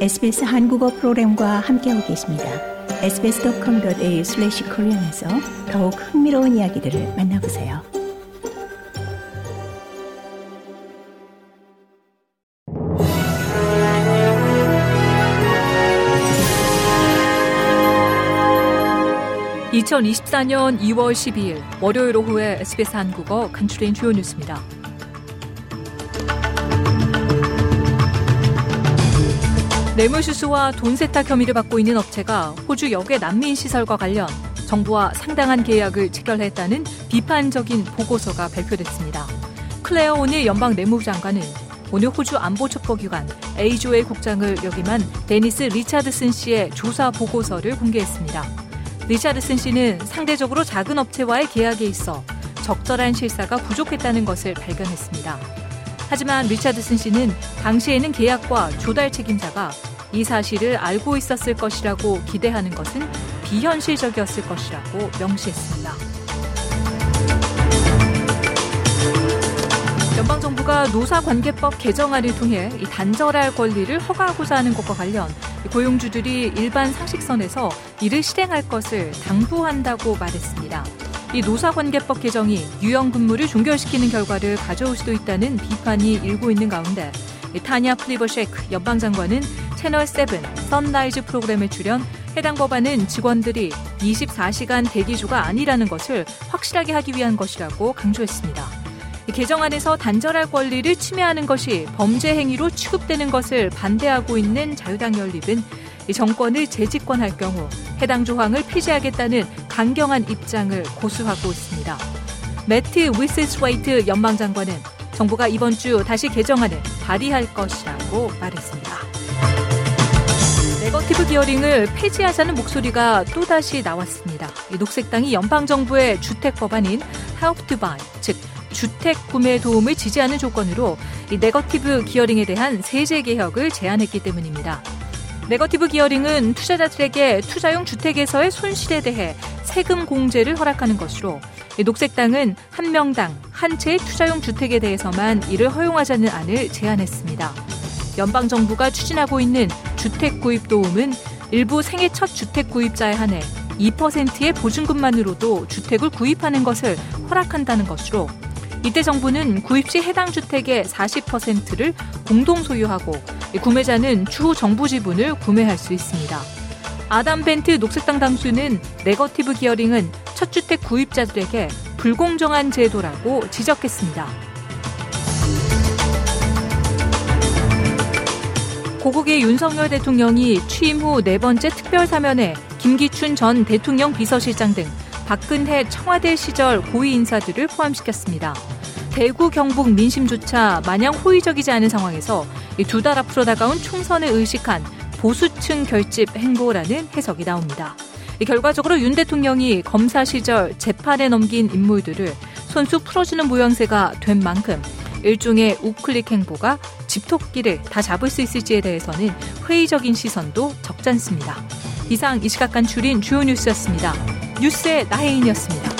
SBS 한국어 프로그램과 함께하고 계십니다. sbs.com.au/korean에서 더욱 흥미로운 이야기들을 만나보세요. (2024년 2월 12일) 월요일 오후에 SBS 한국어 간추린 주요 뉴스입니다. 뇌물수수와 돈 세탁 혐의를 받고 있는 업체가 호주 역외 난민 시설과 관련 정부와 상당한 계약을 체결했다는 비판적인 보고서가 발표됐습니다. 클레어 오닐 연방 내무부 장관은 오늘 호주 안보첩보기관 ASIO의 국장을 역임한 데니스 리차드슨 씨의 조사 보고서를 공개했습니다. 리차드슨 씨는 상대적으로 작은 업체와의 계약에 있어 적절한 실사가 부족했다는 것을 발견했습니다. 하지만 리차드슨 씨는 당시에는 계약과 조달 책임자가 이 사실을 알고 있었을 것이라고 기대하는 것은 비현실적이었을 것이라고 명시했습니다. 연방정부가 노사관계법 개정안을 통해 이 단절할 권리를 허가하고자 하는 것과 관련 고용주들이 일반 상식선에서 이를 실행할 것을 당부한다고 말했습니다. 이 노사관계법 개정이 유형 근무를 종결시키는 결과를 가져올 수도 있다는 비판이 일고 있는 가운데 타냐 플리버셰크 연방장관은 채널 7 선라이즈 프로그램에 출연 해당 법안은 직원들이 24시간 대기조가 아니라는 것을 확실하게 하기 위한 것이라고 강조했습니다. 개정안에서 단절할 권리를 침해하는 것이 범죄 행위로 취급되는 것을 반대하고 있는 자유당 연립은 정권을 재집권할 경우 해당 조항을 폐지하겠다는 강경한 입장을 고수하고 있습니다. 매트 시슬스웨이트 연방장관은 정부가 이번 주 다시 개정안을 발의할 것이라고 말했습니다. negative gearing을 폐지하자는 목소리가 또다시 나왔습니다. 녹색당이 연방정부의 주택 법안인 Help to Buy, 즉 주택 구매 도움을 지지하는 조건으로 이 negative gearing에 대한 세제 개혁을 제안했기 때문입니다. negative gearing은 투자자들에게 투자용 주택에서의 손실에 대해 세금 공제를 허락하는 것으로 녹색당은 한 명당 한 채의 투자용 주택에 대해서만 이를 허용하자는 안을 제안했습니다. 연방 정부가 추진하고 있는 주택 구입 도움은 일부 생애 첫 주택 구입자에 한해 2%의 보증금만으로도 주택을 구입하는 것을 허락한다는 것으로 이때 정부는 구입 시 해당 주택의 40%를 공동 소유하고 구매자는 추후 정부 지분을 구매할 수 있습니다. 아담 벤트 녹색당 당수는 네거티브 기어링은 첫 주택 구입자들에게 불공정한 제도라고 지적했습니다. 고국의 윤석열 대통령이 취임 후 네 번째 특별 사면에 김기춘 전 대통령 비서실장 등 박근혜 청와대 시절 고위 인사들을 포함시켰습니다. 대구 경북 민심조차 마냥 호의적이지 않은 상황에서 두 달 앞으로 다가온 총선을 의식한 보수층 결집 행보라는 해석이 나옵니다. 결과적으로 윤 대통령이 검사 시절 재판에 넘긴 인물들을 손수 풀어주는 모양새가 된 만큼 일종의 우클릭 행보가 집토끼를 다 잡을 수 있을지에 대해서는 회의적인 시선도 적잖습니다. 이상 이 시각 간 줄인 주요 뉴스였습니다. 뉴스의 나혜인이었습니다.